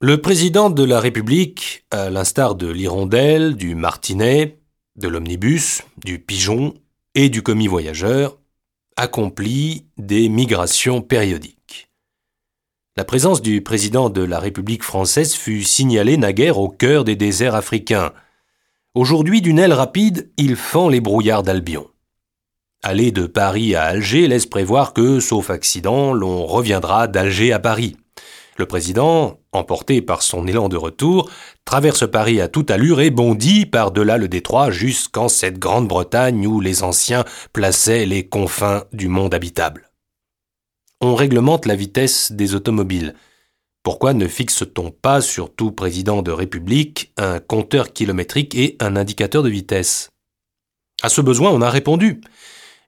Le président de la République, à l'instar de l'hirondelle, du martinet, de l'omnibus, du pigeon et du commis voyageur, accomplit des migrations périodiques. La présence du président de la République française fut signalée naguère au cœur des déserts africains. Aujourd'hui, d'une aile rapide, il fend les brouillards d'Albion. Aller de Paris à Alger laisse prévoir que, sauf accident, l'on reviendra d'Alger à Paris. Le président, emporté par son élan de retour, traverse Paris à toute allure et bondit par-delà le détroit jusqu'en cette Grande-Bretagne où les anciens plaçaient les confins du monde habitable. On réglemente la vitesse des automobiles. Pourquoi ne fixe-t-on pas sur tout président de République un compteur kilométrique et un indicateur de vitesse? À ce besoin, on a répondu.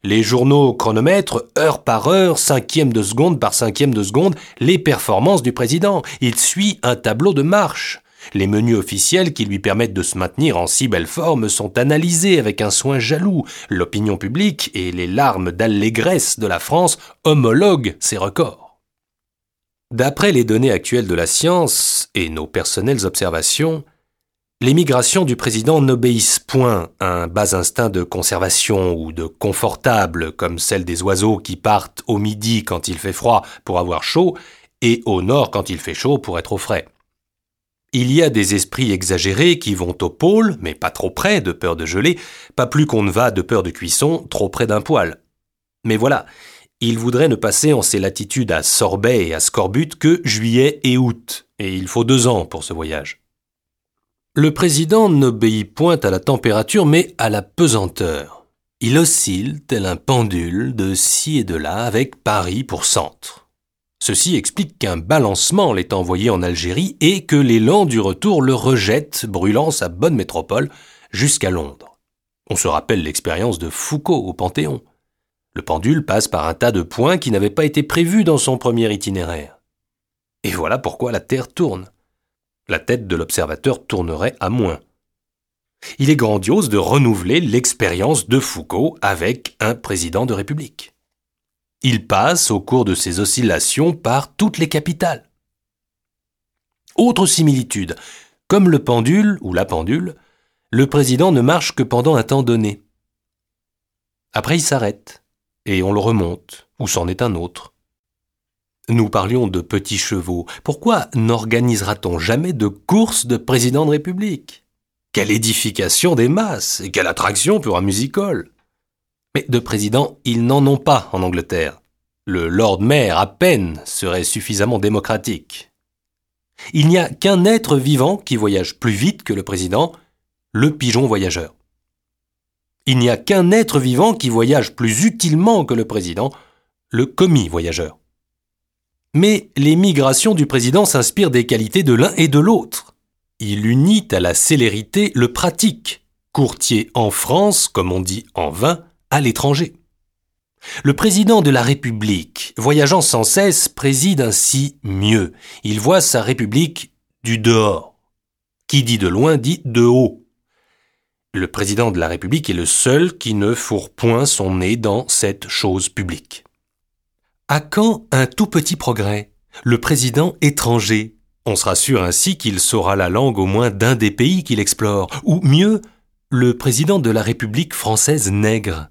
Les journaux chronomètrent heure par heure, cinquième de seconde par cinquième de seconde, les performances du président. Il suit un tableau de marche. Les menus officiels qui lui permettent de se maintenir en si belle forme sont analysés avec un soin jaloux. L'opinion publique et les larmes d'allégresse de la France homologuent ces records. D'après les données actuelles de la science et nos personnelles observations, les migrations du président n'obéissent point à un bas instinct de conservation ou de confortable comme celle des oiseaux qui partent au midi quand il fait froid pour avoir chaud et au nord quand il fait chaud pour être au frais. Il y a des esprits exagérés qui vont au pôle, mais pas trop près de peur de geler, pas plus qu'on ne va de peur de cuisson trop près d'un poêle. Mais voilà, il voudrait ne passer en ces latitudes à Sorbet et à Scorbut que juillet et août, et il faut deux ans pour ce voyage. Le président n'obéit point à la température, mais à la pesanteur. Il oscille tel un pendule de ci et de là avec Paris pour centre. Ceci explique qu'un balancement l'est envoyé en Algérie et que l'élan du retour le rejette, brûlant sa bonne métropole, jusqu'à Londres. On se rappelle l'expérience de Foucault au Panthéon. Le pendule passe par un tas de points qui n'avaient pas été prévus dans son premier itinéraire. Et voilà pourquoi la Terre tourne la tête de l'observateur tournerait à moins. Il est grandiose de renouveler l'expérience de Foucault avec un président de République. Il passe au cours de ces oscillations par toutes les capitales. Autre similitude, comme le pendule ou la pendule, le président ne marche que pendant un temps donné. Après il s'arrête, et on le remonte, ou c'en est un autre. Nous parlions de petits chevaux. Pourquoi n'organisera-t-on jamais de course de président de République? Quelle édification des masses et quelle attraction pour un music-hall Mais de président, ils n'en ont pas en Angleterre. Le Lord Mayor à peine serait suffisamment démocratique. Il n'y a qu'un être vivant qui voyage plus vite que le président, le pigeon voyageur. Il n'y a qu'un être vivant qui voyage plus utilement que le président, le commis voyageur. Mais les migrations du président s'inspirent des qualités de l'un et de l'autre. Il unit à la célérité le pratique, courtier en France, comme on dit en vain, à l'étranger. Le président de la République, voyageant sans cesse, préside ainsi mieux. Il voit sa République du dehors. Qui dit de loin dit de haut. Le président de la République est le seul qui ne fourre point son nez dans cette chose publique. À quand un tout petit progrès? Le président étranger. On sera sûr ainsi qu'il saura la langue au moins d'un des pays qu'il explore, ou mieux, le président de la République française nègre.